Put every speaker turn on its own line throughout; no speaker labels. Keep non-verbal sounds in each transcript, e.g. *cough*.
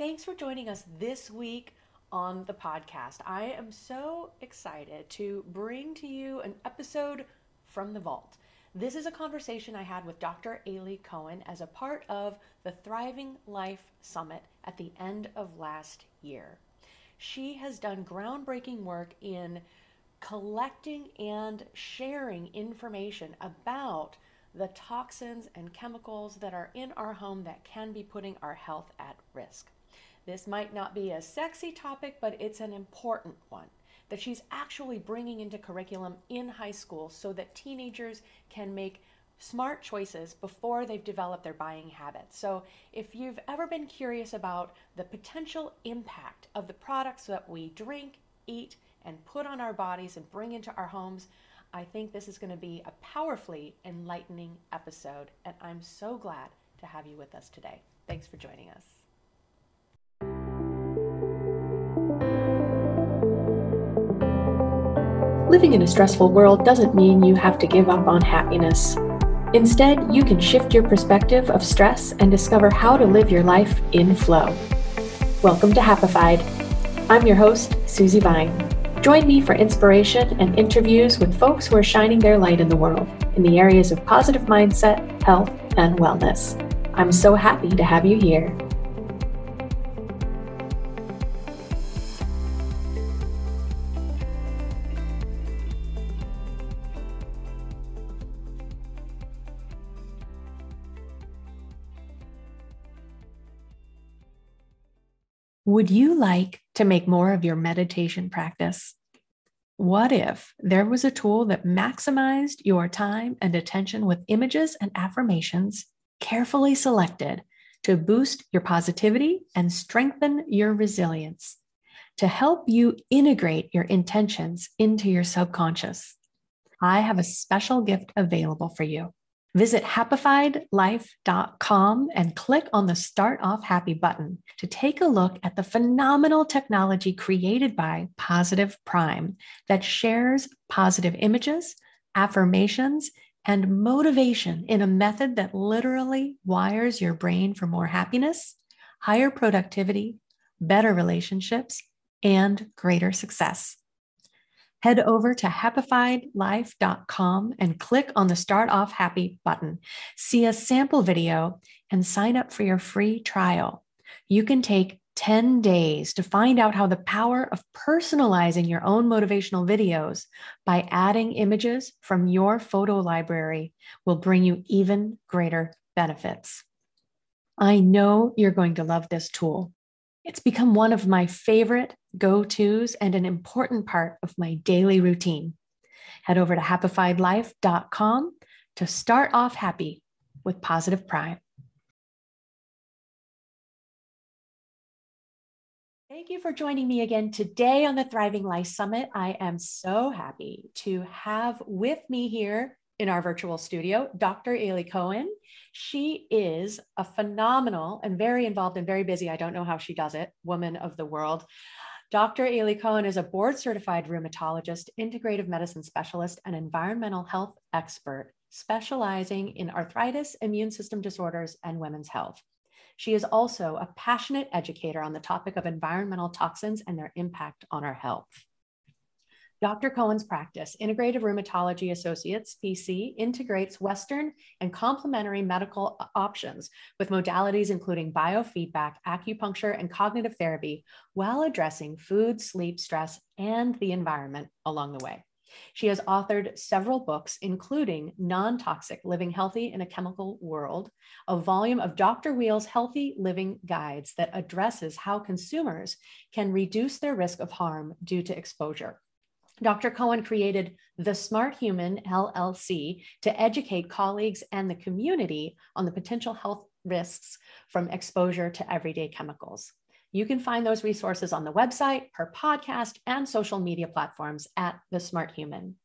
Thanks for joining us this week on the podcast. I am so excited to bring to you an episode from the vault. This is a conversation I had with Dr. Aly Cohen as a part of the Thriving Life Summit at the end of last year. She has done groundbreaking work in collecting and sharing information about the toxins and chemicals that are in our home that can be putting our health at risk. This might not be a sexy topic, but it's an important one that she's actually bringing into curriculum in high school so that teenagers can make smart choices before they've developed their buying habits. So, if you've ever been curious about the potential impact of the products that we drink, eat, and put on our bodies and bring into our homes, I think this is going to be a powerfully enlightening episode. And I'm so glad to have you with us today. Thanks for joining us. Living in a stressful world doesn't mean you have to give up on happiness. Instead, you can shift your perspective of stress and discover how to live your life in flow. Welcome to Happified. I'm your host, Susie Vine. Join me for inspiration and interviews with folks who are shining their light in the world in the areas of positive mindset, health, and wellness. I'm so happy to have you here. Would you like to make more of your meditation practice? What if there was a tool that maximized your time and attention with images and affirmations carefully selected to boost your positivity and strengthen your resilience, to help you integrate your intentions into your subconscious? I have a special gift available for you. Visit happifiedlife.com and click on the Start Off Happy button to take a look at the phenomenal technology created by Positive Prime that shares positive images, affirmations, and motivation in a method that literally wires your brain for more happiness, higher productivity, better relationships, and greater success head over to happifiedlife.com and click on the Start Off Happy button. See a sample video and sign up for your free trial. You can take 10 days to find out how the power of personalizing your own motivational videos by adding images from your photo library will bring you even greater benefits. I know you're going to love this tool. It's become one of my favorite go tos and an important part of my daily routine. Head over to happifiedlife.com to start off happy with positive prime. Thank you for joining me again today on the Thriving Life Summit. I am so happy to have with me here in our virtual studio, Dr. Aly Cohen. She is a phenomenal and very involved and very busy, I don't know how she does it, woman of the world. Dr. Aly Cohen is a board certified rheumatologist, integrative medicine specialist, and environmental health expert specializing in arthritis, immune system disorders, and women's health. She is also a passionate educator on the topic of environmental toxins and their impact on our health. Dr. Cohen's practice, Integrative Rheumatology Associates, PC, integrates Western and complementary medical options with modalities including biofeedback, acupuncture, and cognitive therapy while addressing food, sleep, stress, and the environment along the way. She has authored several books, including Non Toxic Living Healthy in a Chemical World, a volume of Dr. Weil's Healthy Living Guides that addresses how consumers can reduce their risk of harm due to exposure. Dr. Cohen created the Smart Human LLC to educate colleagues and the community on the potential health risks from exposure to everyday chemicals. You can find those resources on the website, her podcast, and social media platforms at The Smart Human.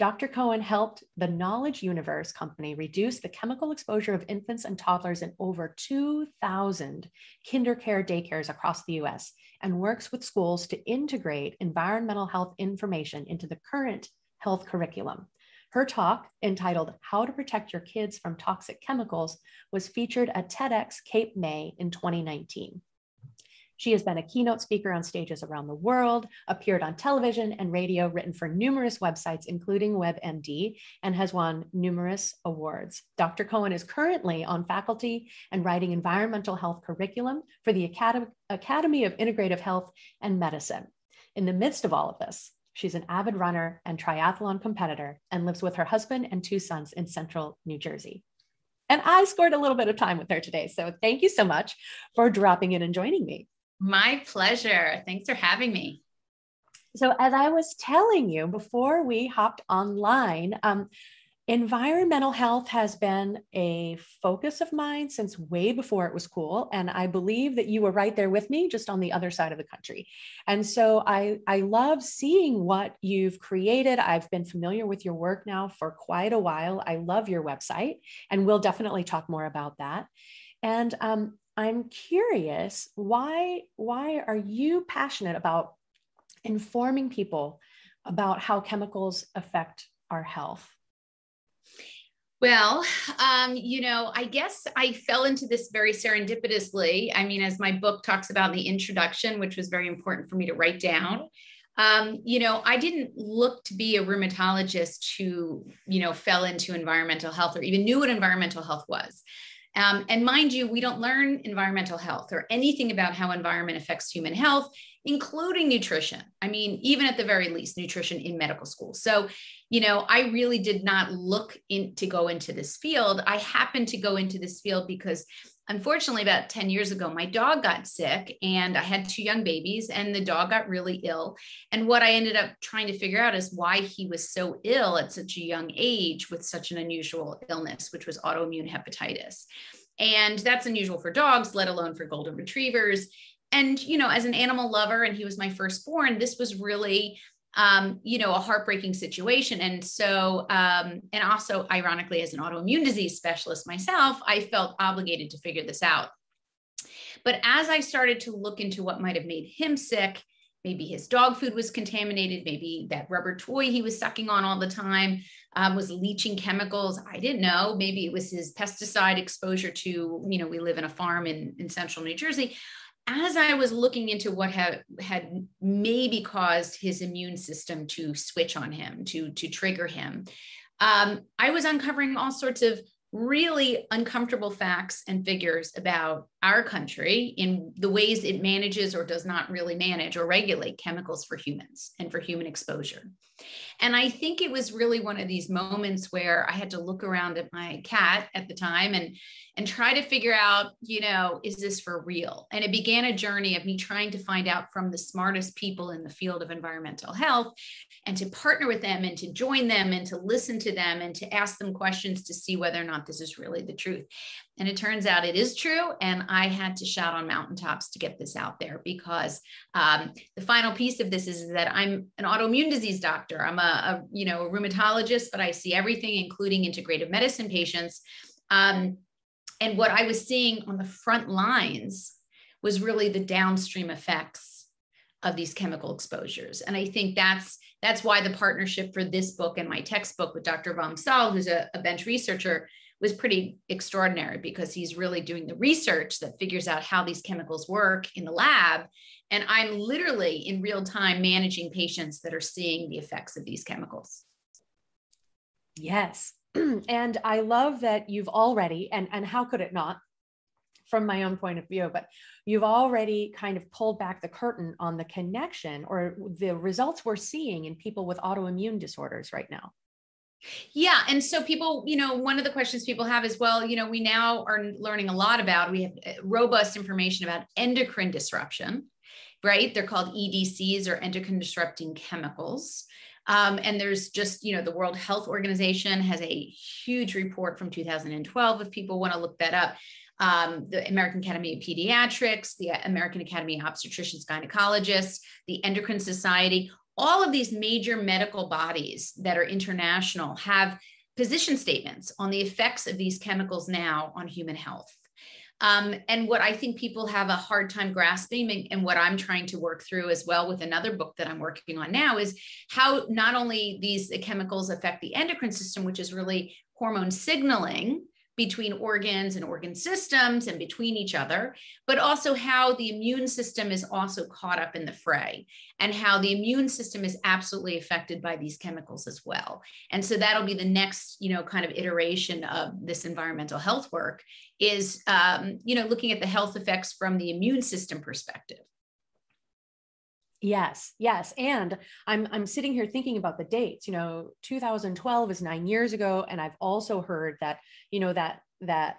Dr. Cohen helped the Knowledge Universe company reduce the chemical exposure of infants and toddlers in over 2,000 KinderCare daycares across the US and works with schools to integrate environmental health information into the current health curriculum. Her talk, entitled How to Protect Your Kids from Toxic Chemicals, was featured at TEDx Cape May in 2019. She has been a keynote speaker on stages around the world, appeared on television and radio, written for numerous websites, including WebMD, and has won numerous awards. Dr. Cohen is currently on faculty and writing environmental health curriculum for the Academy of Integrative Health and Medicine. In the midst of all of this, she's an avid runner and triathlon competitor and lives with her husband and two sons in central New Jersey. And I scored a little bit of time with her today. So thank you so much for dropping in and joining me.
My pleasure. Thanks for having me.
So, as I was telling you before we hopped online, um, environmental health has been a focus of mine since way before it was cool. And I believe that you were right there with me, just on the other side of the country. And so I, I love seeing what you've created. I've been familiar with your work now for quite a while. I love your website, and we'll definitely talk more about that. And um, I'm curious why why are you passionate about informing people about how chemicals affect our health?
Well, um, you know, I guess I fell into this very serendipitously. I mean, as my book talks about in the introduction, which was very important for me to write down. Um, you know, I didn't look to be a rheumatologist who, you know, fell into environmental health or even knew what environmental health was. Um, and mind you, we don't learn environmental health or anything about how environment affects human health, including nutrition. I mean, even at the very least, nutrition in medical school. So, you know, I really did not look in to go into this field. I happened to go into this field because unfortunately about 10 years ago my dog got sick and i had two young babies and the dog got really ill. And what i ended up trying to figure out is why he was so ill at such a young age with such an unusual illness which was autoimmune hepatitis. And that's unusual for dogs let alone for golden retrievers. And you know as an animal lover and he was my firstborn this was really um, you know, a heartbreaking situation. And so, um, and also, ironically, as an autoimmune disease specialist myself, I felt obligated to figure this out. But as I started to look into what might have made him sick, maybe his dog food was contaminated, maybe that rubber toy he was sucking on all the time um, was leaching chemicals. I didn't know. Maybe it was his pesticide exposure to, you know, we live in a farm in, in central New Jersey as I was looking into what had had maybe caused his immune system to switch on him, to to trigger him, um, I was uncovering all sorts of really uncomfortable facts and figures about our country in the ways it manages or does not really manage or regulate chemicals for humans and for human exposure. And I think it was really one of these moments where I had to look around at my cat at the time and and try to figure out, you know, is this for real? And it began a journey of me trying to find out from the smartest people in the field of environmental health and to partner with them and to join them and to listen to them and to ask them questions to see whether or not this is really the truth. And it turns out it is true. And I had to shout on mountaintops to get this out there because um, the final piece of this is that I'm an autoimmune disease doctor. I'm a, a, you know a rheumatologist, but I see everything, including integrative medicine patients. Um, and what I was seeing on the front lines was really the downstream effects of these chemical exposures. And I think that's that's why the partnership for this book and my textbook with Dr. vom Saal, who's a, a bench researcher, was pretty extraordinary because he's really doing the research that figures out how these chemicals work in the lab. And I'm literally in real time managing patients that are seeing the effects of these chemicals.
Yes. *clears throat* and I love that you've already, and, and how could it not, from my own point of view, but you've already kind of pulled back the curtain on the connection or the results we're seeing in people with autoimmune disorders right now.
Yeah. And so people, you know, one of the questions people have is, well, you know, we now are learning a lot about, we have uh, robust information about endocrine disruption, right? They're called EDCs or endocrine disrupting chemicals. Um, and there's just, you know, the World Health Organization has a huge report from 2012 if people want to look that up. Um, the American Academy of Pediatrics, the American Academy of Obstetricians Gynecologists, the Endocrine Society, all of these major medical bodies that are international have position statements on the effects of these chemicals now on human health. Um, and what I think people have a hard time grasping, and, and, what I'm trying to work through as well with another book that I'm working on now, is how not only these chemicals affect the endocrine system, which is really hormone signaling between organs and organ systems and between each other, but also how the immune system is also caught up in the fray and how the immune system is absolutely affected by these chemicals as well. And so that'll be the next, you know, kind of iteration of this environmental health work is, um, you know, looking at the health effects from the immune system perspective.
Yes, yes. And I'm I'm sitting here thinking about the dates. You know, 2012 is 9 years ago and I've also heard that, you know, that that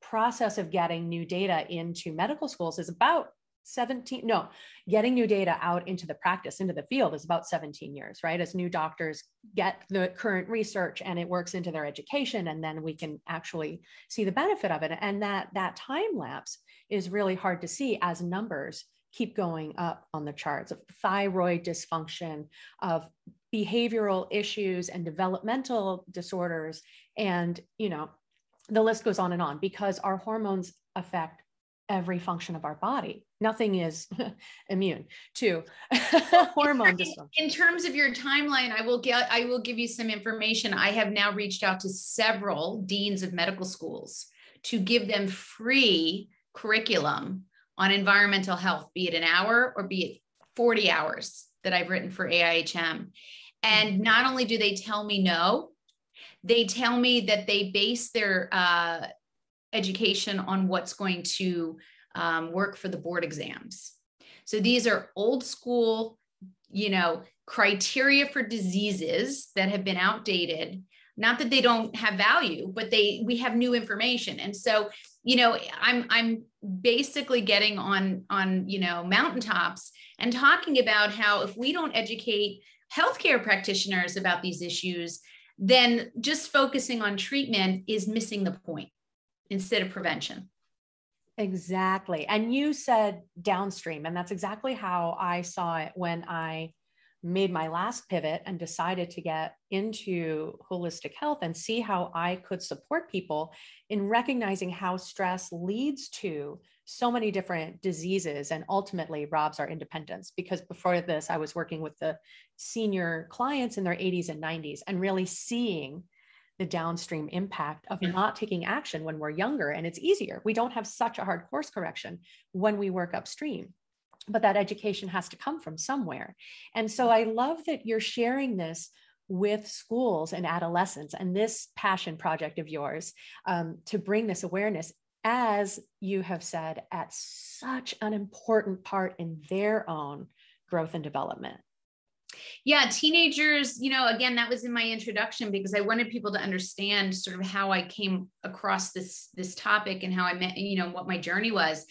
process of getting new data into medical schools is about 17 no getting new data out into the practice into the field is about 17 years right as new doctors get the current research and it works into their education and then we can actually see the benefit of it and that that time lapse is really hard to see as numbers keep going up on the charts of thyroid dysfunction, of behavioral issues and developmental disorders. And, you know, the list goes on and on because our hormones affect every function of our body. Nothing is *laughs* immune to *laughs* hormone dysfunction.
In terms of your timeline, I will get I will give you some information. I have now reached out to several deans of medical schools to give them free curriculum on environmental health, be it an hour or be it 40 hours that I've written for AIHM. And mm-hmm. not only do they tell me no, they tell me that they base their uh, education on what's going to um, work for the board exams. So these are old school, you know, criteria for diseases that have been outdated. Not that they don't have value, but they we have new information. And so you know i'm i'm basically getting on on you know mountaintops and talking about how if we don't educate healthcare practitioners about these issues then just focusing on treatment is missing the point instead of prevention.
Exactly. And you said downstream and that's exactly how i saw it when i made my last pivot and decided to get into holistic health and see how I could support people in recognizing how stress leads to so many different diseases and ultimately robs our independence. Because before this, I was working with the senior clients in their 80s and 90s and really seeing the downstream impact of hmm. not taking action when we're younger. And it's easier. We don't have such a hard course correction when we work upstream but that education has to come from somewhere. And so I love that you're sharing this with schools and adolescents and this passion project of yours um, to bring this awareness as you have said at such an important part in their own growth and development
yeah teenagers you know again that was in my introduction because i wanted people to understand sort of how i came across this this topic and how i met you know what my journey was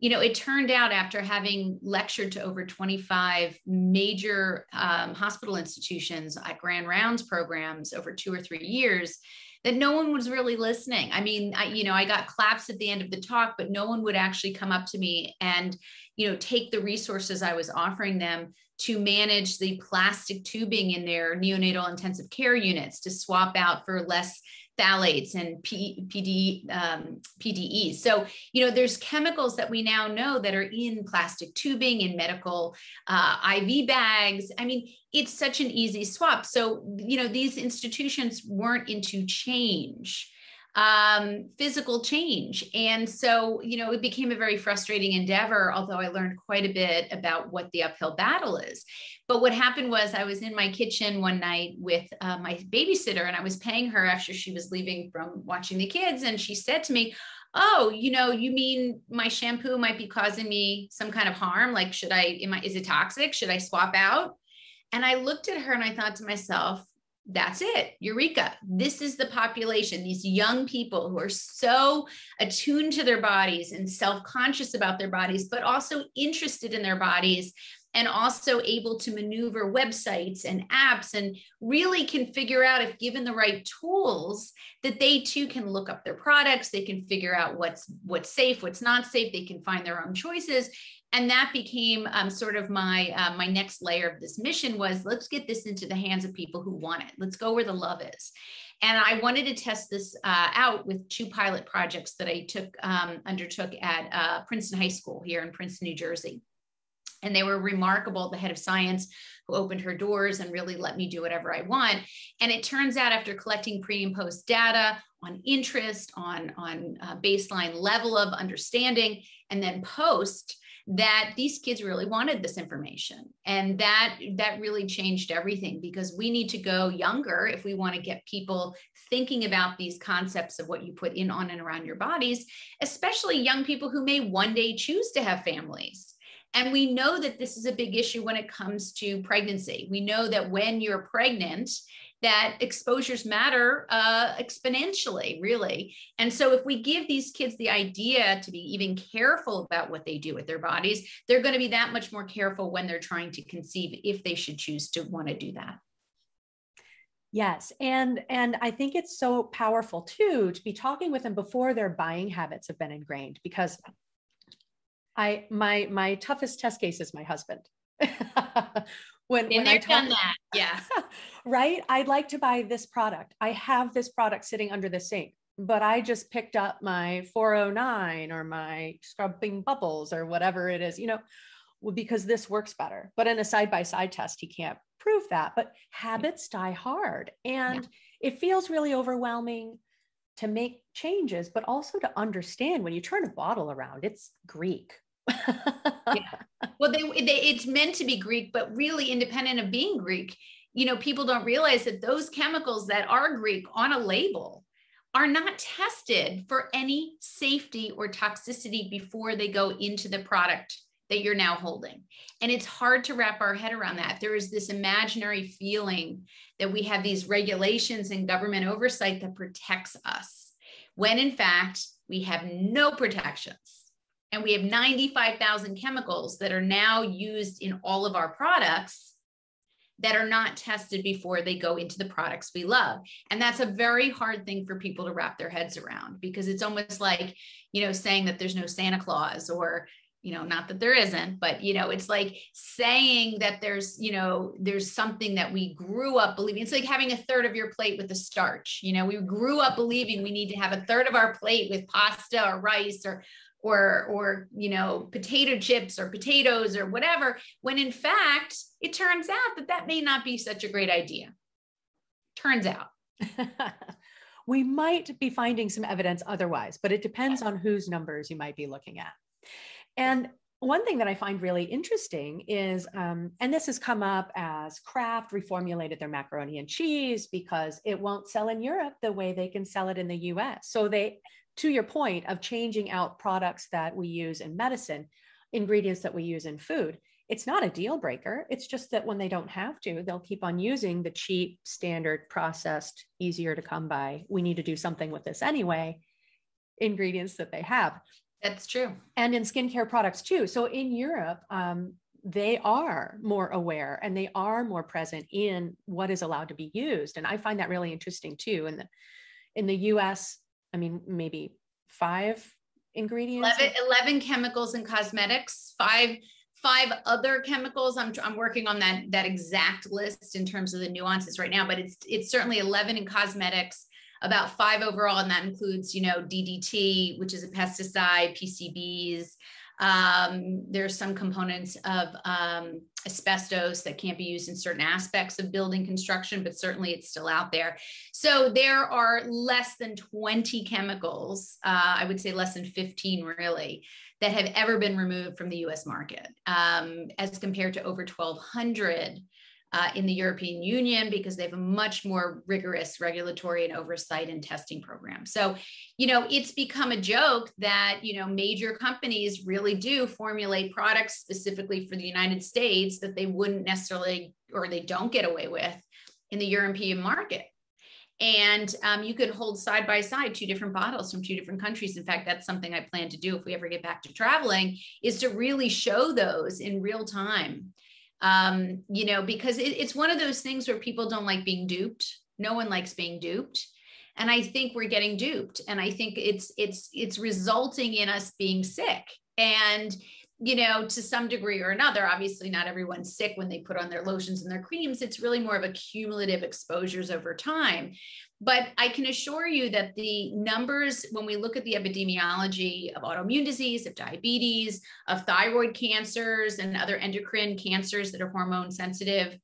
you know, it turned out after having lectured to over 25 major um, hospital institutions at grand rounds programs over two or three years that no one was really listening. I mean, I, you know, I got claps at the end of the talk, but no one would actually come up to me and, you know, take the resources I was offering them to manage the plastic tubing in their neonatal intensive care units to swap out for less phthalates and P, PD, um, PDEs. So, you know, there's chemicals that we now know that are in plastic tubing, in medical uh, IV bags. I mean, it's such an easy swap. So, you know, these institutions weren't into change um, physical change. And so, you know, it became a very frustrating endeavor, although I learned quite a bit about what the uphill battle is. But what happened was I was in my kitchen one night with uh, my babysitter and I was paying her after she was leaving from watching the kids. And she said to me, Oh, you know, you mean my shampoo might be causing me some kind of harm? Like, should I, am I, is it toxic? Should I swap out? And I looked at her and I thought to myself, that's it. Eureka. This is the population, these young people who are so attuned to their bodies and self conscious about their bodies, but also interested in their bodies and also able to maneuver websites and apps and really can figure out if given the right tools that they too can look up their products they can figure out what's what's safe what's not safe they can find their own choices and that became um, sort of my uh, my next layer of this mission was let's get this into the hands of people who want it. Let's go where the love is. And i wanted to test this uh, out with two pilot projects that i took um, undertook at uh, princeton high school here in princeton new jersey. And they were remarkable. The head of science who opened her doors and really let me do whatever i want. And it turns out after collecting pre and post data on interest, on, on uh, baseline level of understanding, and then post that these kids really wanted this information. And that that really changed everything because we need to go younger if we want to get people thinking about these concepts of what you put in on and around your bodies especially young people who may one day choose to have families. And we know that this is a big issue when it comes to pregnancy. We know that when you're pregnant that exposures matter uh, exponentially, really. And so, if we give these kids the idea to be even careful about what they do with their bodies, they're going to be that much more careful when they're trying to conceive if they should choose to want to do that.
Yes, and and I think it's so powerful too to be talking with them before their buying habits have been ingrained because I my my toughest test case is my husband. *laughs*
when, when I done that. Yeah. *laughs*
right. I'd like to buy this product. I have this product sitting under the sink, but I just picked up my 409 or my scrubbing bubbles or whatever it is, you know, because this works better. But in a side by side test, he can't prove that. But habits die hard. And yeah. it feels really overwhelming to make changes, but also to understand when you turn a bottle around, it's Greek
yeah. *laughs* Well, they, they, it's meant to be Greek, but really independent of being Greek, you know, people don't realize that those chemicals that are Greek on a label are not tested for any safety or toxicity before they go into the product that you're now holding. And it's hard to wrap our head around that. There is this imaginary feeling that we have these regulations and government oversight that protects us, when in fact, we have no protections and we have 95,000 chemicals that are now used in all of our products that are not tested before they go into the products we love. And that's a very hard thing for people to wrap their heads around because it's almost like, you know, saying that there's no Santa Claus or you know not that there isn't but you know it's like saying that there's you know there's something that we grew up believing it's like having a third of your plate with the starch you know we grew up believing we need to have a third of our plate with pasta or rice or or or you know potato chips or potatoes or whatever when in fact it turns out that that may not be such a great idea. Turns out. *laughs*
We might be finding some evidence otherwise but it depends on whose numbers you might be looking at. And one thing that I find really interesting is, um, and this has come up as Kraft reformulated their macaroni and cheese because it won't sell in Europe the way they can sell it in the US. So they to your point of changing out products that we use in medicine, ingredients that we use in food, it's not a deal breaker. It's just that when they don't have to, they'll keep on using the cheap, standard, processed, easier to come by. We need to do something with this anyway. Ingredients that they have.
That's true.
And in skincare products too. So in Europe, um, they are more aware and they are more present in what is allowed to be used. And I find that really interesting too. In the in the US, I mean, maybe five ingredients.
11, 11 chemicals and cosmetics five five other chemicals. I'm, I'm working on that that exact list in terms of the nuances right now but it's it's certainly 11 in cosmetics about five overall and that includes you know ddt which is a pesticide pcbs um, there's some components of um, asbestos that can't be used in certain aspects of building construction, but certainly it's still out there. So there are less than 20 chemicals, uh, I would say less than 15 really, that have ever been removed from the US market, um, as compared to over 1,200 uh, in the European Union because they have a much more rigorous regulatory and oversight and testing program. So, you know, it's become a joke that, you know, major companies really do formulate products specifically for the United States that they wouldn't necessarily or they don't get away with in the European market. And um, you could hold side by side two different bottles from two different countries. In fact, that's something I plan to do if we ever get back to traveling, is to really show those in real time um, you know, because it, it's one of those things where people don't like being duped. No one likes being duped. And I think we're getting duped. And I think it's it's it's resulting in us being sick. And you know, to some degree or another, obviously not everyone's sick when they put on their lotions and their creams. It's really more of a cumulative exposures over time. But I can assure you that the numbers, when we look at the epidemiology of autoimmune disease, of diabetes, of thyroid cancers, and other endocrine cancers that are hormone sensitive,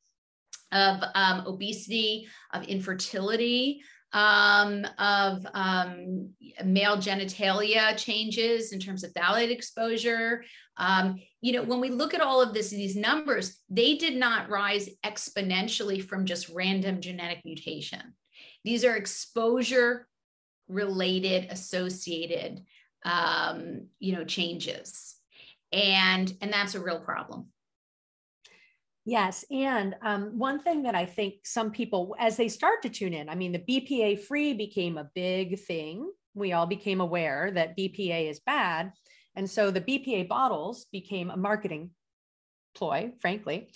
of um, obesity, of infertility, um, of um, male genitalia changes in terms of phthalate exposure. Um, you know, when we look at all of this, these numbers, they did not rise exponentially from just random genetic mutation. These are exposure related, associated, um, you know, changes, and and that's a real problem.
Yes. And um, one thing that I think some people, as they start to tune in, I mean, the BPA free became a big thing. We all became aware that BPA is bad. And so the BPA bottles became a marketing ploy, frankly.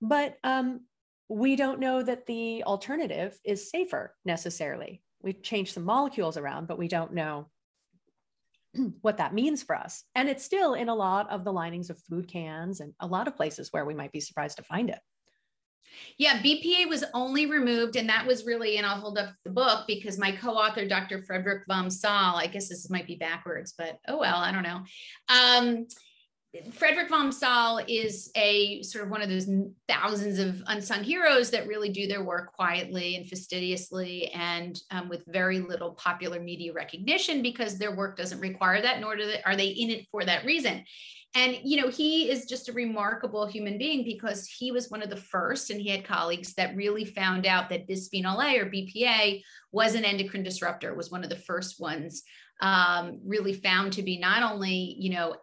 But um, we don't know that the alternative is safer necessarily. We've changed some molecules around, but we don't know *clears throat* what that means for us. And it's still in a lot of the linings of food cans and a lot of places where we might be surprised to find it.
Yeah, BPA was only removed, and that was really, and I'll hold up the book because my co-author, Dr. Frederick vom Saal, I guess this might be backwards, but oh well, I don't know. Um, Frederick vom Saal is a sort of one of those thousands of unsung heroes that really do their work quietly and fastidiously and um, with very little popular media recognition because their work doesn't require that, nor do they, are they in it for that reason. And, you know, he is just a remarkable human being because he was one of the first, and he had colleagues that really found out that bisphenol A or BPA was an endocrine disruptor, was one of the first ones um, really found to be not only, you know,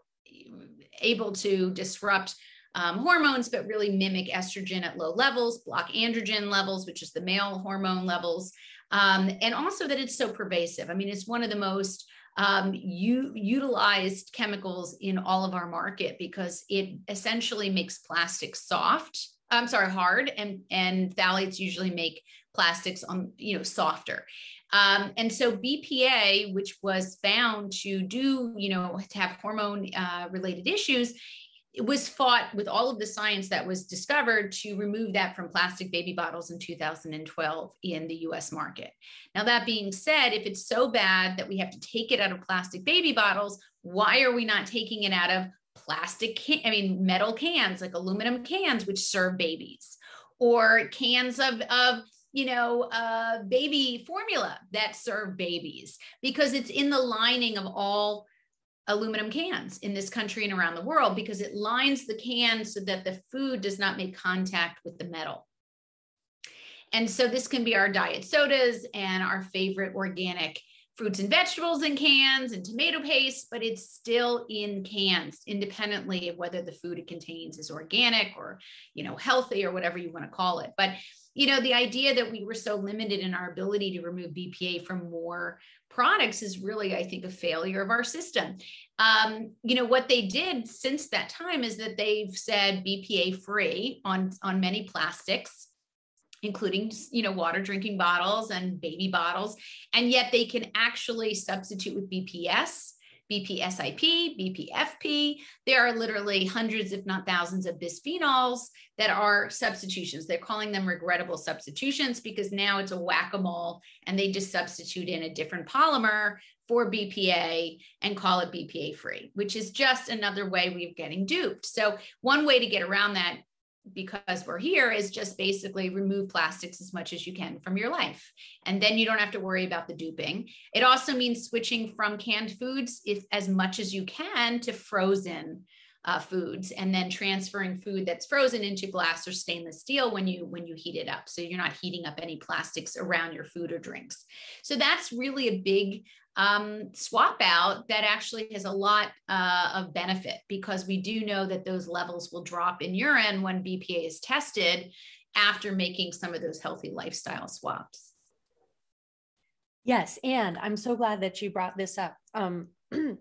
able to disrupt um, hormones, but really mimic estrogen at low levels, block androgen levels, which is the male hormone levels, um, and also that it's so pervasive. I mean, it's one of the most um, u- utilized chemicals in all of our market because it essentially makes plastic soft. I'm sorry, hard, and and phthalates usually make plastics on you know softer. Um, and so BPA, which was found to do, you know, to have hormone uh, related issues, was fought with all of the science that was discovered to remove that from plastic baby bottles in 2012 in the US market. Now, that being said, if it's so bad that we have to take it out of plastic baby bottles, why are we not taking it out of plastic, can- I mean, metal cans, like aluminum cans, which serve babies? Or cans of, of you know, uh, baby formula that serve babies because it's in the lining of all aluminum cans in this country and around the world because it lines the can so that the food does not make contact with the metal. And so this can be our diet sodas and our favorite organic fruits and vegetables in cans and tomato paste, but it's still in cans independently of whether the food it contains is organic or, you know, healthy or whatever you want to call it. But you know, the idea that we were so limited in our ability to remove BPA from more products is really, I think, a failure of our system. Um, you know, what they did since that time is that they've said BPA free on, on many plastics including you know water drinking bottles and baby bottles and yet they can actually substitute with bps BPSIP, BPFP. There are literally hundreds, if not thousands, of bisphenols that are substitutions. They're calling them regrettable substitutions because now it's a whack a mole and they just substitute in a different polymer for BPA and call it BPA free, which is just another way we're getting duped. So, one way to get around that because we're here is just basically remove plastics as much as you can from your life. And then you don't have to worry about the duping. It also means switching from canned foods if as much as you can to frozen uh, foods and then transferring food that's frozen into glass or stainless steel when you when you heat it up so you're not heating up any plastics around your food or drinks so that's really a big um, swap out that actually has a lot uh, of benefit because we do know that those levels will drop in urine when BPA is tested after making some of those healthy lifestyle swaps.
Yes, and I'm so glad that you brought this up. Um, *clears throat*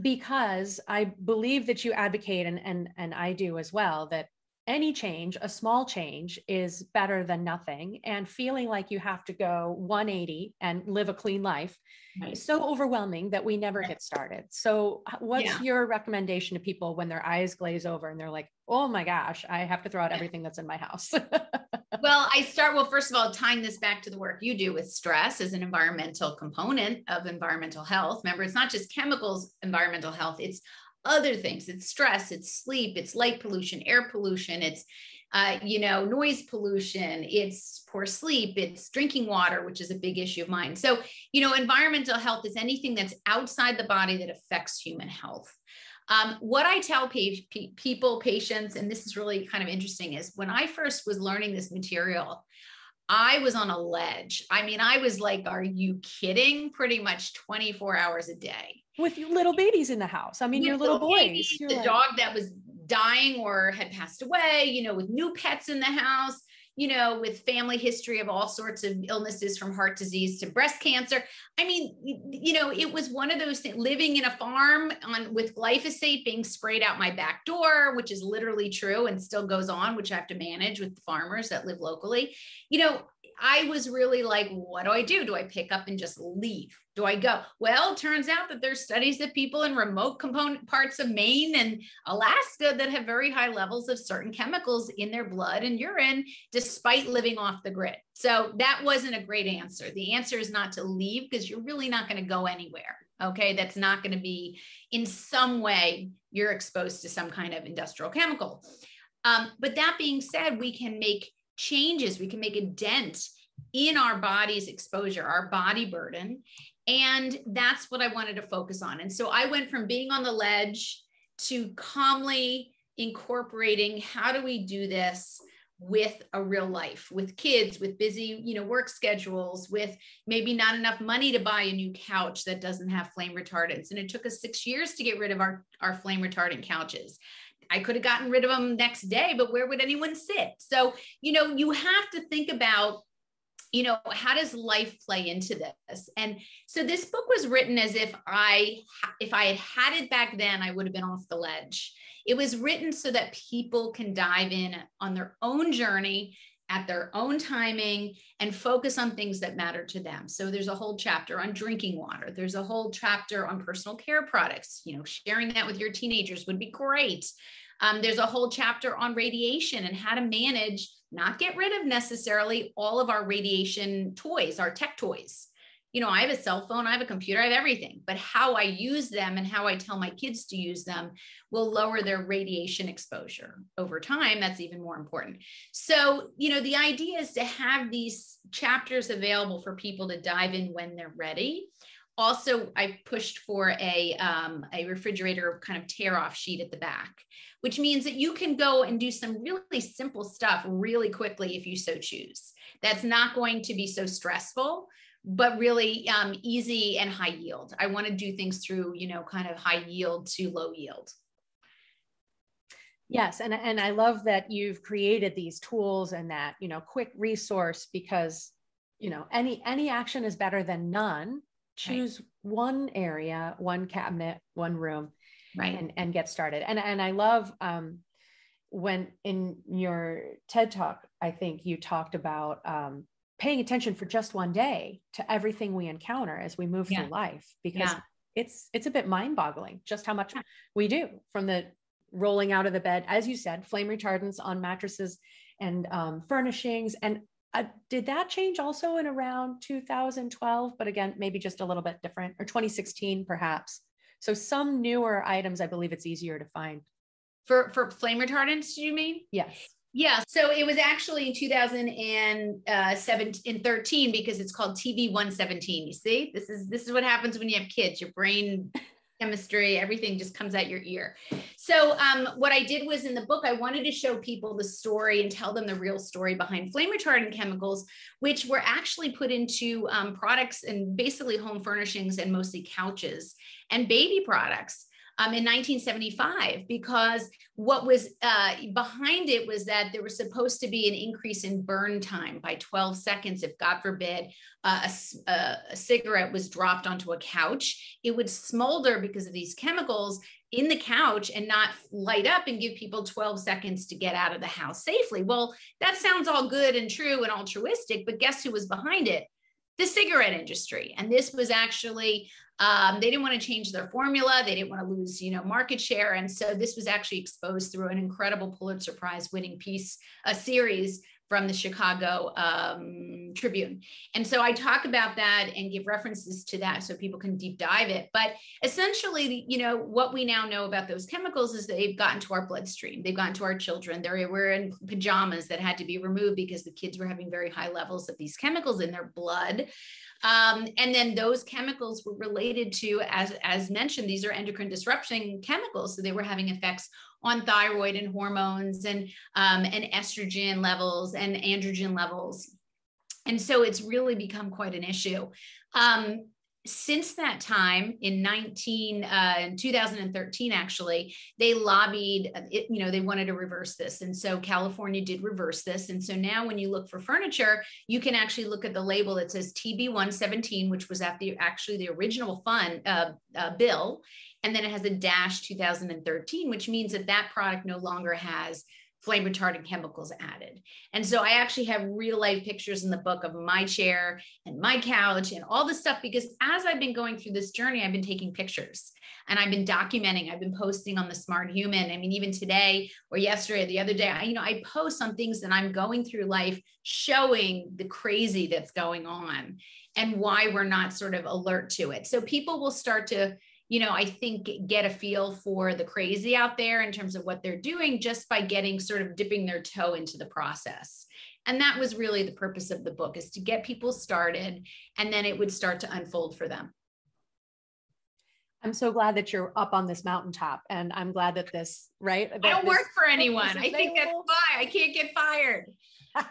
because I believe that you advocate and, and and I do as well that any change, a small change, is better than nothing. And feeling like you have to go 180 and live a clean life right. is so overwhelming that we never get started. So, what's yeah. your recommendation to people when their eyes glaze over and they're like, oh my gosh, I have to throw out everything that's in my house? *laughs*
well, I start, well, first of all, tying this back to the work you do with stress as an environmental component of environmental health. Remember, it's not just chemicals, environmental health, it's other things. It's stress, it's sleep, it's light pollution, air pollution, it's uh, you know, noise pollution, it's poor sleep, it's drinking water, which is a big issue of mine. So, you know, environmental health is anything that's outside the body that affects human health. Um, what I tell pa- pe- people, patients, and this is really kind of interesting, is when I first was learning this material, I was on a ledge. I mean, I was like, are you kidding? Pretty much 24 hours a day.
With little babies in the house. I mean, With your little, boys. Babies,
the like... dog that was dying or had passed away, you know, with new pets in the house, you know, with family history of all sorts of illnesses from heart disease to breast cancer. I mean, you know, it was one of those things living in a farm on with glyphosate being sprayed out my back door, which is literally true and still goes on, which I have to manage with the farmers that live locally. You know, I was really like, what do I do? Do I pick up and just leave? Do I go? Well, it turns out that there's studies that people in remote component parts of Maine and Alaska that have very high levels of certain chemicals in their blood and urine, despite living off the grid. So that wasn't a great answer. The answer is not to leave because you're really not going to go anywhere. Okay. That's not going to be in some way you're exposed to some kind of industrial chemical. Um, but that being said, we can make changes, we can make a dent in our body's exposure, our body burden. And that's what I wanted to focus on. And so I went from being on the ledge to calmly incorporating how do we do this with a real life with kids with busy you know work schedules with maybe not enough money to buy a new couch that doesn't have flame retardants and it took us 6 years to get rid of our our flame retardant couches I could have gotten rid of them next day, but where would anyone sit? So, you know, you have to think about you know how does life play into this and so this book was written as if i if i had had it back then i would have been off the ledge it was written so that people can dive in on their own journey at their own timing and focus on things that matter to them. So there's a whole chapter on drinking water. There's a whole chapter on personal care products. You know, sharing that with your teenagers would be great. Um, there's a whole chapter on radiation and how to manage, not get rid of necessarily all of our radiation toys, our tech toys you know, I have a cell phone, I have a computer, I have everything, but how I use them and how I tell my kids to use them will lower their radiation exposure over time. That's even more important. So, you know, the idea is to have these chapters available for people to dive in when they're ready. Also, I pushed for a, um, a refrigerator kind of tear off sheet at the back, which means that you can go and do some really simple stuff really quickly if you so choose. That's not going to be so stressful but really um, easy and high yield. I want to do things through, you know, kind of high yield to low yield.
Yes, and and I love that you've created these tools and that you know quick resource because you know any any action is better than none. Choose right. one area, one cabinet, one room,
right,
and and get started. And and I love um, when in your TED talk, I think you talked about um, paying attention for just one day to everything we encounter as we move yeah. through life because yeah. it's it's a bit mind-boggling just how much yeah. we do from the rolling out of the bed as you said flame retardants on mattresses and um, furnishings and uh, did that change also in around 2012 but again maybe just a little bit different or 2016 perhaps so some newer items i believe it's easier to find
for for flame retardants do you mean
yes
yeah, so it was actually in 2007 in 13 because it's called TB 117. You see, this is this is what happens when you have kids. Your brain *laughs* chemistry, everything just comes out your ear. So um, what I did was in the book, I wanted to show people the story and tell them the real story behind flame retardant chemicals, which were actually put into um, products and basically home furnishings and mostly couches and baby products um, in 1975 because what was uh, behind it was that there was supposed to be an increase in burn time by 12 seconds. If god forbid uh, a, a, a cigarette was dropped onto a couch it would smolder because of these chemicals in the couch and not light up and give people 12 seconds to get out of the house safely. Well that sounds all good and true and altruistic but guess who was behind it? The cigarette industry. And this was actually, um, they didn't want to change their formula. They didn't want to lose, you know, market share. And so this was actually exposed through an incredible Pulitzer Prize winning piece, a series from the Chicago um, Tribune. And so I talk about that and give references to that so people can deep dive it. But essentially, you know, what we now know about those chemicals is they've gotten to our bloodstream. They've gotten to our children. They were in pajamas that had to be removed because the kids were having very high levels of these chemicals in their blood. Um, and then those chemicals were related to, as, as mentioned, these are endocrine disruption chemicals. So they were having effects on thyroid and hormones and, um, and estrogen levels and androgen levels. And so it's really become quite an issue. Um, since that time in 19 uh, 2013 actually they lobbied uh, it, you know they wanted to reverse this. And so california did reverse this. And so now when you look for furniture you can actually look at the label that says TB 117 which was actually the original fund uh, uh, bill. And then it has a dash 2013 which means that that product no longer has flame retardant chemicals added. And so I actually have real life pictures in the book of my chair and my couch and all this stuff because as I've been going through this journey, I've been taking pictures and I've been documenting, I've been posting on the smart human. I mean, even today or yesterday or the other day, I, you know, I post on things that I'm going through life showing the crazy that's going on and why we're not sort of alert to it. So people will start to you know, I think get a feel for the crazy out there in terms of what they're doing just by getting sort of dipping their toe into the process. And that was really the purpose of the book is to get people started and then it would start to unfold for them.
I'm so glad that you're up on this mountaintop and I'm glad that this, right?
I don't work for anyone. I think that's why I can't get fired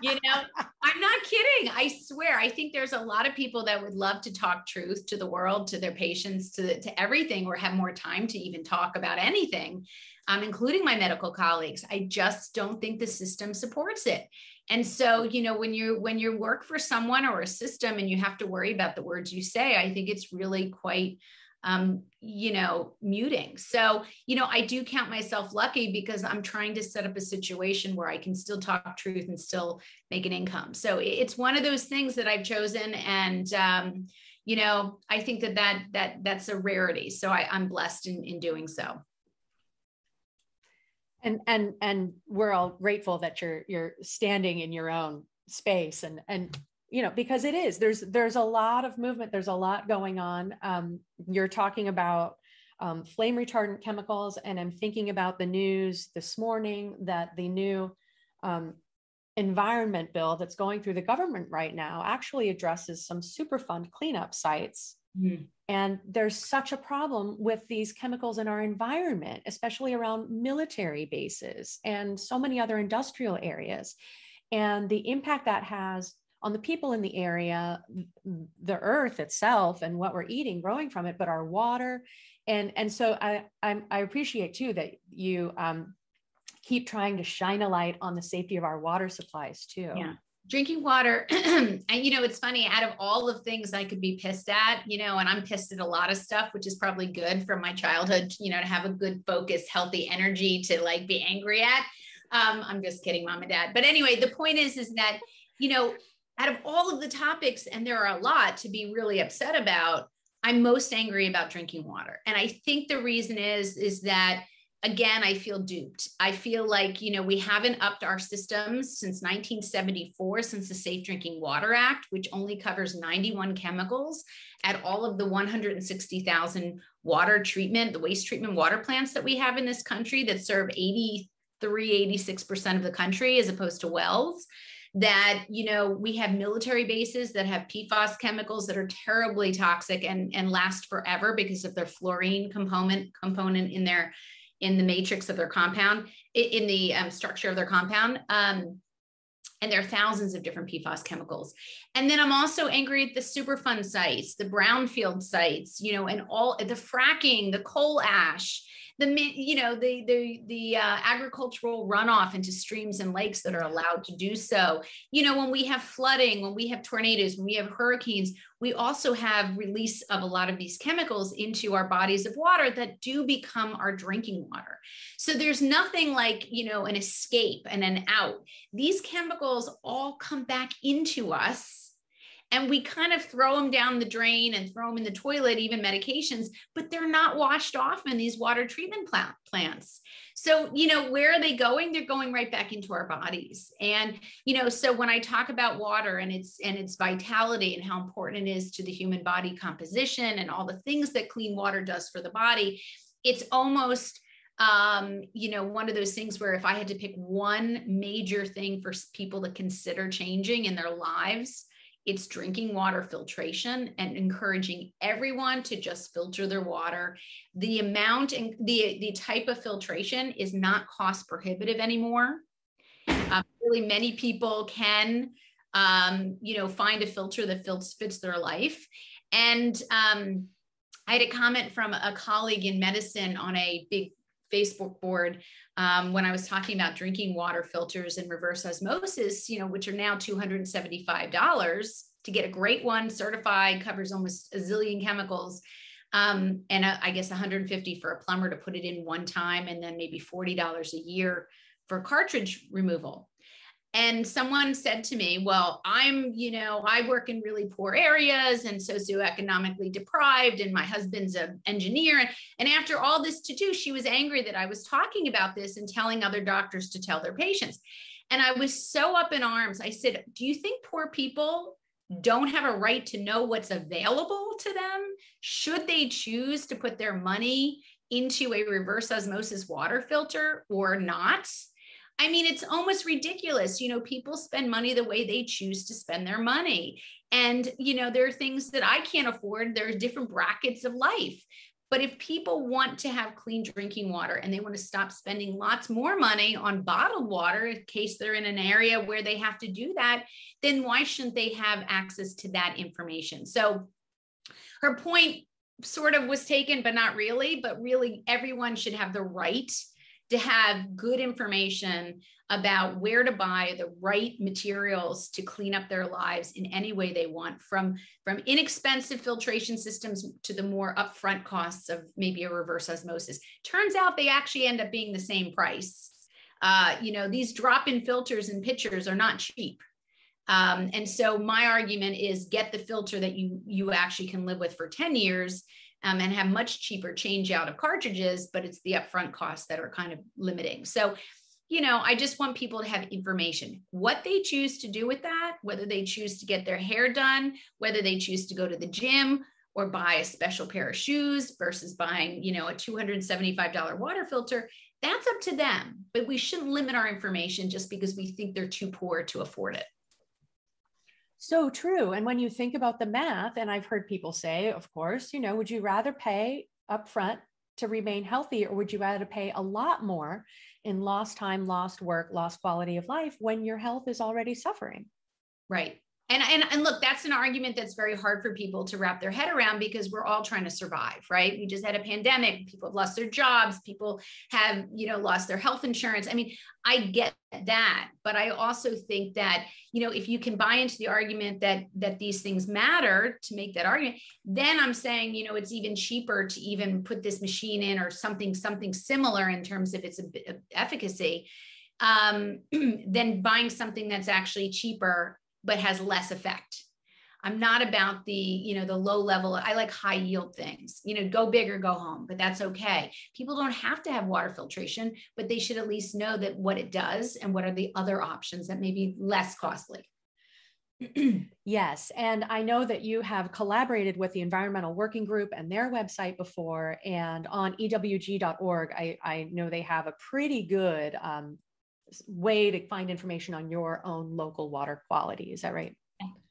you know, I'm not kidding. I swear. I think there's a lot of people that would love to talk truth to the world, to their patients, to, to everything, or have more time to even talk about anything, um, including my medical colleagues. I just don't think the system supports it. And so, you know, when you when you work for someone or a system and you have to worry about the words you say, I think it's really quite um, you know, muting. So, you know, I do count myself lucky because I'm trying to set up a situation where I can still talk truth and still make an income. So it's one of those things that I've chosen. And, um, you know, I think that that, that that's a rarity. So I, I'm blessed in, in doing so.
And, and, and we're all grateful that you're, you're standing in your own space and, and you know because it is there's there's a lot of movement there's a lot going on. Um, you're talking about um, flame retardant chemicals and i'm thinking about the news this morning that the new um, environment bill that's going through the government right now actually addresses some superfund cleanup sites. Mm. and there's such a problem with these chemicals in our environment especially around military bases and so many other industrial areas. And the impact that has on the people in the area, the earth itself and what we're eating growing from it, but our water. And, and so I, I, I appreciate too that you um, keep trying to shine a light on the safety of our water supplies too.
Yeah drinking water *clears throat* and you know it's funny out of all of things i could be pissed at you know and i'm pissed at a lot of stuff which is probably good from my childhood you know to have a good focus healthy energy to like be angry at um, i'm just kidding mom and dad but anyway the point is is that you know out of all of the topics, and there are a lot to be really upset about, I'm most angry about drinking water. And I think the reason is, is that again, I feel duped. I feel like, you know, we haven't upped our systems since 1974, since the Safe Drinking Water Act, which only covers 91 chemicals at all of the 160,000 water treatment, the waste treatment water plants that we have in this country that serve 83, 86% of the country as opposed to wells that you know we have military bases that have PFAS chemicals that are terribly toxic and and last forever because of their fluorine component component in their in the matrix of their compound in the um, structure of their compound um, and there are thousands of different PFAS chemicals. And then I'm also angry at the Superfund sites, the brownfield sites, you know, and all the fracking, the coal ash, the you know the the the uh, agricultural runoff into streams and lakes that are allowed to do so. You know when we have flooding when we have tornadoes when we have hurricanes we also have release of a lot of these chemicals into our bodies of water that do become our drinking water. So there's nothing like you know an escape and an out. These chemicals all come back into us and we kind of throw them down the drain and throw them in the toilet, even medications, but they're not washed off in these water treatment plant plants. so you know where are they going they're going right back into our bodies and you know so when i talk about water and its and its vitality and how important it is to the human body composition and all the things that clean water does for the body it's almost um, you know, one of those things where if I had to pick one major thing for people to consider changing in their lives, it's drinking water filtration and encouraging everyone to just filter their water. The amount and the, the type of filtration is not cost prohibitive anymore. Um, really, many people can, um, you know, find a filter that fits, their life. And um, I had a comment from a colleague in medicine on a big Facebook board um, when I was talking about drinking water filters and reverse osmosis, you know, which are now $275 to get a great one certified, covers almost a zillion chemicals. Um, and a, I guess 150 for a plumber to put it in one time, and then maybe $40 a year for cartridge removal and someone said to me well i'm you know i work in really poor areas and socioeconomically deprived and my husband's an engineer. And after all this to do she was angry that i was talking about this and telling other doctors to tell their patients. And i was so up in arms. I said do you think poor people don't have a right to know what's available to them? Should they choose to put their money into a reverse osmosis water filter or not I mean, it's almost ridiculous. You know, people spend money the way they choose to spend their money. And, you know, there are things that I can't afford. There are different brackets of life. But if people want to have clean drinking water and they want to stop spending lots more money on bottled water in case they're in an area where they have to do that, then why shouldn't they have access to that information? So her point sort of was taken, but not really. But really, everyone should have the right to have good information about where to buy the right materials to clean up their lives in any way they want from from inexpensive filtration systems to the more upfront costs of maybe a reverse osmosis. Turns out they actually end up being the same price. Uh, you know these drop-in filters and pitchers are not cheap. Um, and so my argument is get the filter that you you actually can live with for 10 years um, and have much cheaper change out of cartridges, but it's the upfront costs that are kind of limiting. So, you know, I just want people to have information what they choose to do with that, whether they choose to get their hair done, whether they choose to go to the gym or buy a special pair of shoes versus buying, you know, a $275 water filter. That's up to them, but we shouldn't limit our information just because we think they're too poor to afford it.
So true. And when you think about the math, and I've heard people say, of course, you know, would you rather pay upfront to remain healthy, or would you rather pay a lot more in lost time, lost work, lost quality of life when your health is already suffering?
Right and, and and look that's an argument that's very hard for people to wrap their head around because we're all trying to survive right? We just had a pandemic. People have lost their jobs. People have you know lost their health insurance. I mean i get that. But i also think that you know if you can buy into the argument that that these things matter to make that argument then i'm saying you know it's even cheaper to even put this machine in or something something similar in terms of its efficacy um, *clears throat* than buying something that's actually cheaper but has less effect. I'm not about the, you know, the low level. I like high yield things. You know, go big or go home, but that's okay. People don't have to have water filtration, but they should at least know that what it does and what are the other options that may be less costly. *clears throat*
yes. And I know that you have collaborated with the Environmental Working Group and their website before. And on ewg.org, I, I know they have a pretty good um, way to find information on your own local water quality. Is that right?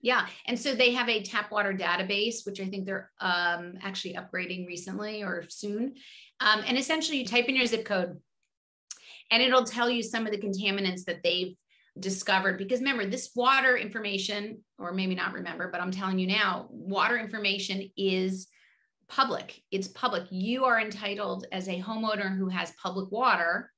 Yeah. And so they have a tap water database, which I think they're um, actually upgrading recently or soon. Um, and essentially, you type in your zip code and it'll tell you some of the contaminants that they've discovered. Because remember, this water information, or maybe not remember, but I'm telling you now, water information is public. It's public. You are entitled as a homeowner who has public water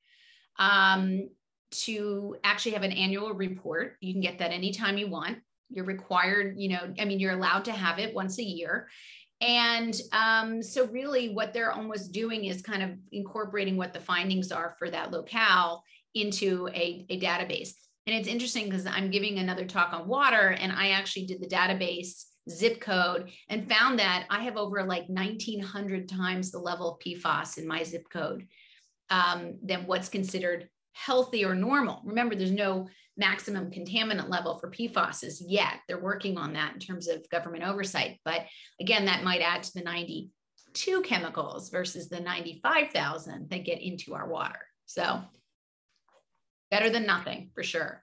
um, to actually have an annual report. You can get that anytime you want. You're required, you know, I mean, you're allowed to have it once a year. And um, so, really, what they're almost doing is kind of incorporating what the findings are for that locale into a, a database. And it's interesting because I'm giving another talk on water, and I actually did the database zip code and found that I have over like 1900 times the level of PFAS in my zip code um, than what's considered healthy or normal. Remember, there's no maximum contaminant level for PFAS yet. They're working on that in terms of government oversight. But again, that might add to the 92 chemicals versus the 95,000 that get into our water. So better than nothing for sure.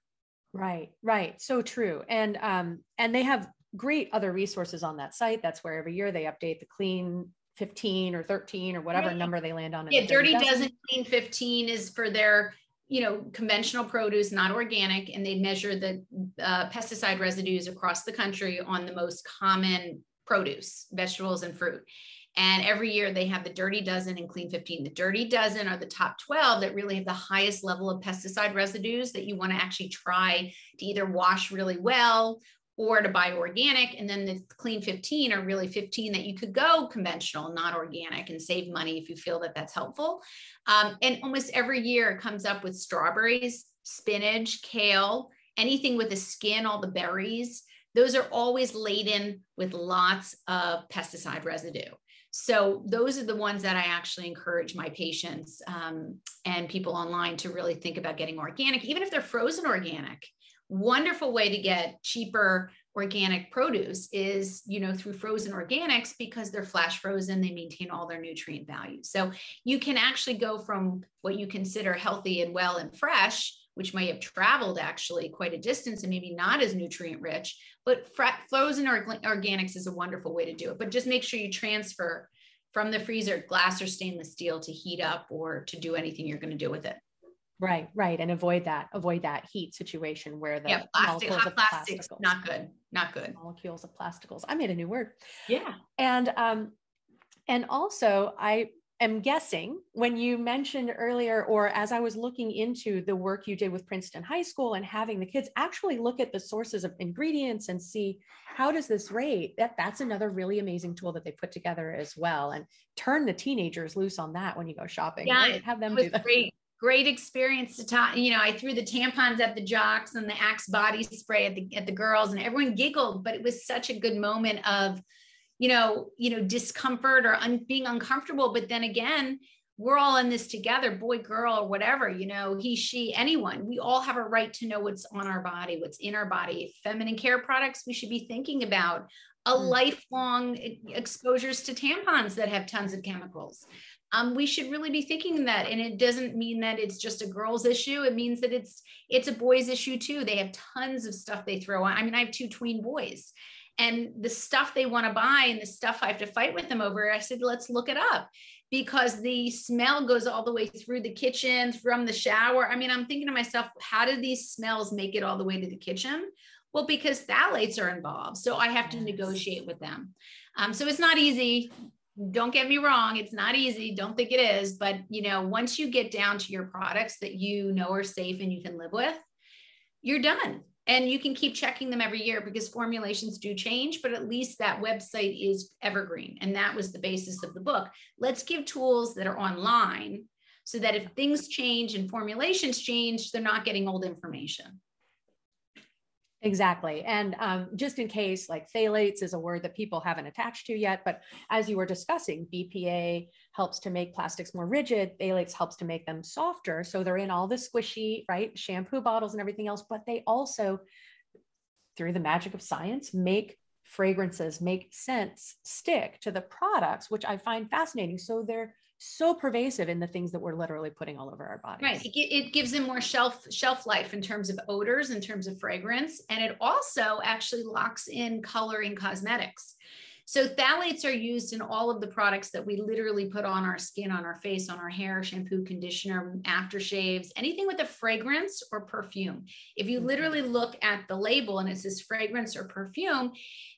Right, right. So true. And um, and they have great other resources on that site. That's where every year they update the clean 15 or 13 or whatever right. number they land on.
Yeah, Dirty Dozen. Dozen Clean 15 is for their you know, conventional produce, not organic, and they measure the uh, pesticide residues across the country on the most common produce, vegetables, and fruit. And every year they have the Dirty Dozen and Clean 15. The Dirty Dozen are the top 12 that really have the highest level of pesticide residues that you want to actually try to either wash really well or to buy organic. And then the clean 15 are really 15 that you could go conventional, not organic, and save money if you feel that that's helpful. Um, and almost every year it comes up with strawberries, spinach, kale, anything with the skin, all the berries. Those are always laden with lots of pesticide residue. So those are the ones that I actually encourage my patients um, and people online to really think about getting organic, even if they're frozen organic wonderful way to get cheaper organic produce is you know through frozen organics because they're flash frozen they maintain all their nutrient values. So you can actually go from what you consider healthy and well and fresh which may have traveled actually quite a distance and maybe not as nutrient rich but frozen organics is a wonderful way to do it. But just make sure you transfer from the freezer glass or stainless steel to heat up or to do anything you're going to do with it
Right, right. And avoid that, avoid that heat situation where the yeah,
plastic, molecules of plastics, not good, not good.
Molecules of plasticals. I made a new word.
Yeah.
And um, and also I am guessing when you mentioned earlier, or as I was looking into the work you did with Princeton High School and having the kids actually look at the sources of ingredients and see how does this rate, that that's another really amazing tool that they put together as well. And turn the teenagers loose on that when you go shopping.
Yeah, right? have them do that. Great great experience to talk. You know, I threw the tampons at the jocks and the Axe body spray at the at the girls, and everyone giggled. But it was such a good moment of, you know, you know, discomfort or un- being uncomfortable. But then again, we're all in this together, boy, girl, or whatever. You know, he, she, anyone. We all have a right to know what's on our body, what's in our body. Feminine care products, we should be thinking about a mm. lifelong exposures to tampons that have tons of chemicals um, we should really be thinking that and it doesn't mean that it's just a girl's issue. It means that it's it's a boy's issue too. They have tons of stuff they throw on. I mean i have two tween boys and the stuff they want to buy and the stuff i have to fight with them over i said let's look it up because the smell goes all the way through the kitchen from the shower. I mean i'm thinking to myself how do these smells make it all the way to the kitchen? Well because phthalates are involved so i have to yes. negotiate with them. Um, so it's not easy don't get me wrong it's not easy don't think it is but you know once you get down to your products that you know are safe and you can live with you're done. And you can keep checking them every year because formulations do change but at least that website is evergreen. And that was the basis of the book. Let's give tools that are online so that if things change and formulations change they're not getting old information
Exactly. And um, just in case, like phthalates is a word that people haven't attached to yet, but as you were discussing, BPA helps to make plastics more rigid, phthalates helps to make them softer. So they're in all the squishy, right, shampoo bottles and everything else, but they also, through the magic of science, make fragrances, make scents stick to the products, which I find fascinating. So they're so pervasive in the things that we're literally putting all over our bodies.
Right. It, it, gives them more shelf shelf life in terms of odors, in terms of fragrance, and it also actually locks in color in cosmetics. So phthalates are used in all of the products that we literally put on our skin, on our face, on our hair, shampoo, conditioner, aftershaves, anything with a fragrance or perfume. If you mm-hmm. literally look at the label and it says fragrance or perfume,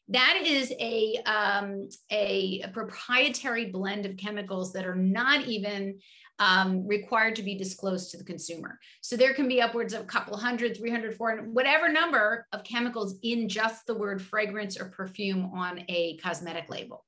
that is a, um, a, a, proprietary blend of chemicals that are not even um, required to be disclosed to the consumer. So there can be upwards of a couple hundred, 300, 400, whatever number of chemicals in just the word fragrance or perfume on a cosmetic label.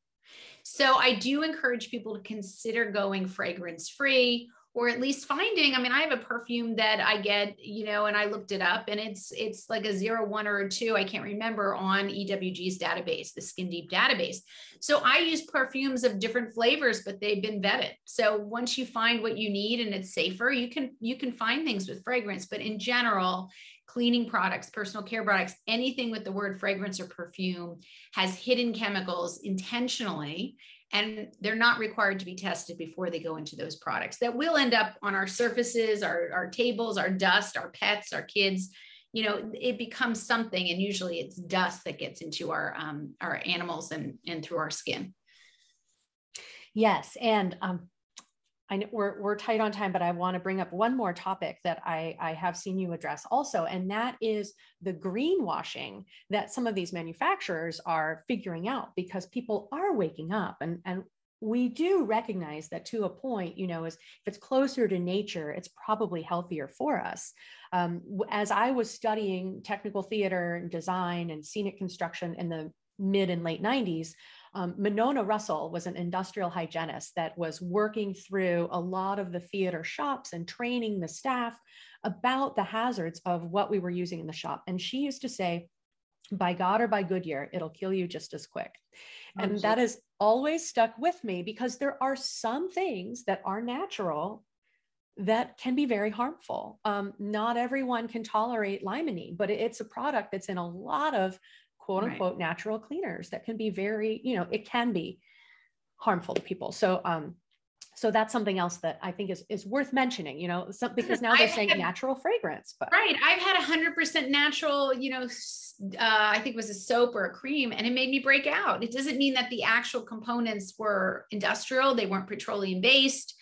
So I do encourage people to consider going fragrance free or at least finding i mean i have a perfume that i get you know and i looked it up and it's it's like a zero one or a two i can't remember on ewg's database the skin deep database. So i use perfumes of different flavors but they've been vetted. So once you find what you need and it's safer you can you can find things with fragrance but in general cleaning products personal care products anything with the word fragrance or perfume has hidden chemicals intentionally and they're not required to be tested before they go into those products. That will end up on our surfaces our, our tables our dust our pets our kids. You know it becomes something and usually it's dust that gets into our um, our animals and and through our skin.
Yes and um, I know we're, we're tight on time, but I want to bring up one more topic that I, I have seen you address also, and that is the greenwashing that some of these manufacturers are figuring out because people are waking up and, and we do recognize that to a point, you know, is if it's closer to nature, it's probably healthier for us. Um, as I was studying technical theater and design and scenic construction in the mid and late 90s, um, Monona Rossol was an industrial hygienist that was working through a lot of the theater shops and training the staff about the hazards of what we were using in the shop. And she used to say, by God or by Goodyear, it'll kill you just as quick. And that has always stuck with me because there are some things that are natural that can be very harmful. Um, not everyone can tolerate limonene, but it's a product that's in a lot of quote unquote right. natural cleaners that can be very, you know, it can be harmful to people. So, um, so that's something else that I think is, is worth mentioning, you know, some, because now they're I've saying had, natural fragrance,
but right. I've had a hundred percent natural, you know, uh, I think it was a soap or a cream and it made me break out. It doesn't mean that the actual components were industrial. They weren't petroleum based.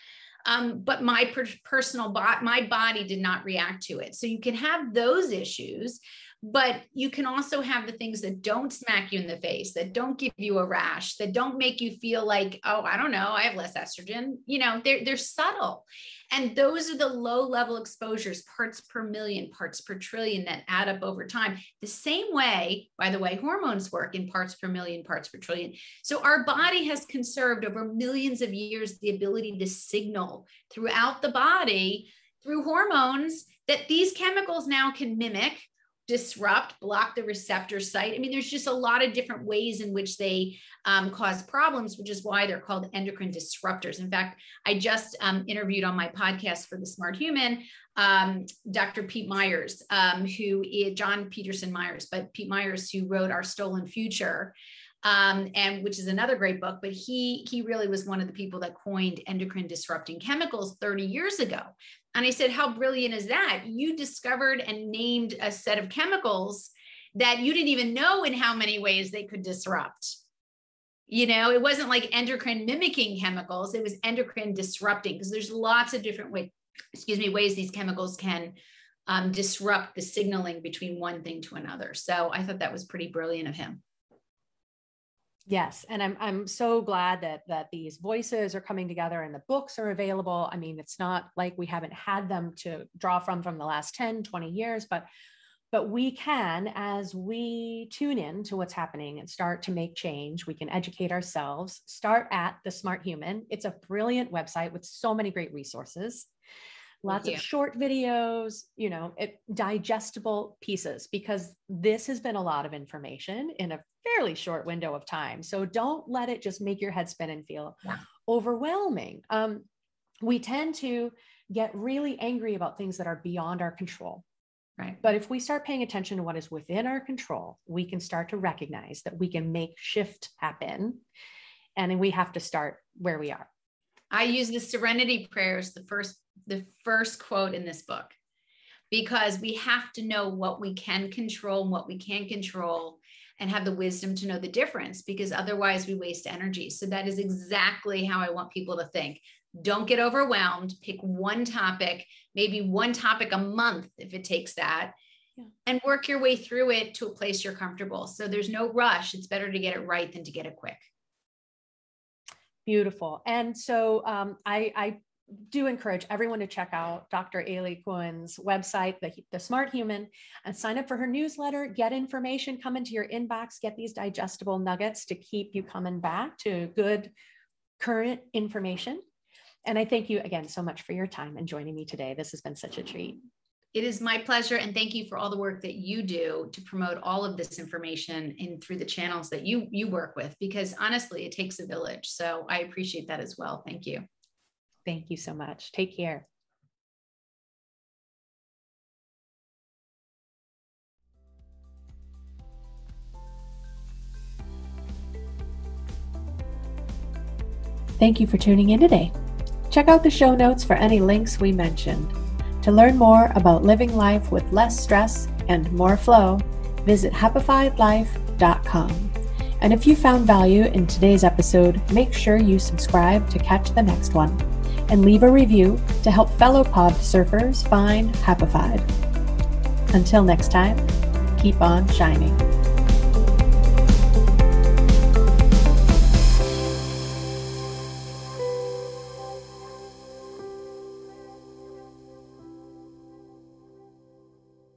Um, but my per- personal bot, my body did not react to it. So you can have those issues, but you can also have the things that don't smack you in the face that don't give you a rash that don't make you feel like oh i don't know i have less estrogen. You know they're, they're subtle. And those are the low level exposures parts per million parts per trillion that add up over time. The same way by the way hormones work in parts per million parts per trillion. So our body has conserved over millions of years the ability to signal throughout the body through hormones that these chemicals now can mimic disrupt, block the receptor site. I mean, there's just a lot of different ways in which they um, cause problems, which is why they're called endocrine disruptors. In fact, I just um, interviewed on my podcast for the Smart Human um, Dr. Pete Myers, um, who is John Peterson Myers, but Pete Myers, who wrote Our Stolen Future. Um, and which is another great book, but he he really was one of the people that coined endocrine disrupting chemicals 30 years ago. And I said, How brilliant is that? You discovered and named a set of chemicals that you didn't even know in how many ways they could disrupt. You know, it wasn't like endocrine mimicking chemicals, it was endocrine disrupting because there's lots of different ways, excuse me, ways these chemicals can um, disrupt the signaling between one thing to another. So I thought that was pretty brilliant of him.
Yes, and I'm I'm so glad that that these voices are coming together and the books are available. I mean, it's not like we haven't had them to draw from from the last 10, 20 years, but but we can as we tune in to what's happening and start to make change, we can educate ourselves. Start at The Smart Human. It's a brilliant website with so many great resources lots of short videos, you know, it, digestible pieces, because this has been a lot of information in a fairly short window of time. So don't let it just make your head spin and feel yeah. overwhelming. Um, we tend to get really angry about things that are beyond our control. Right. But if we start paying attention to what is within our control, we can start to recognize that we can make shift happen. And we have to start where we are.
I use the serenity prayers, the first the first quote in this book, because we have to know what we can control and what we can't control and have the wisdom to know the difference because otherwise we waste energy. So that is exactly how I want people to think. Don't get overwhelmed. Pick one topic, maybe one topic a month if it takes that, yeah. and work your way through it to a place you're comfortable. So there's no rush. It's better to get it right than to get it quick.
Beautiful. And so um, I, I do encourage everyone to check out Dr. Aly Cohen's website, the, the Smart Human, and sign up for her newsletter. Get information, come into your inbox, get these digestible nuggets to keep you coming back to good current information. And I thank you again so much for your time and joining me today. This has been such a treat.
It is my pleasure. And thank you for all the work that you do to promote all of this information in through the channels that you you work with, because honestly, it takes a village. So I appreciate that as well. Thank you.
Thank you so much. Take care. Thank you for tuning in today. Check out the show notes for any links we mentioned. To learn more about living life with less stress and more flow, visit happifiedlife.com. And if you found value in today's episode, make sure you subscribe to catch the next one and leave a review to help fellow pod surfers find Happified. Until next time, keep on shining.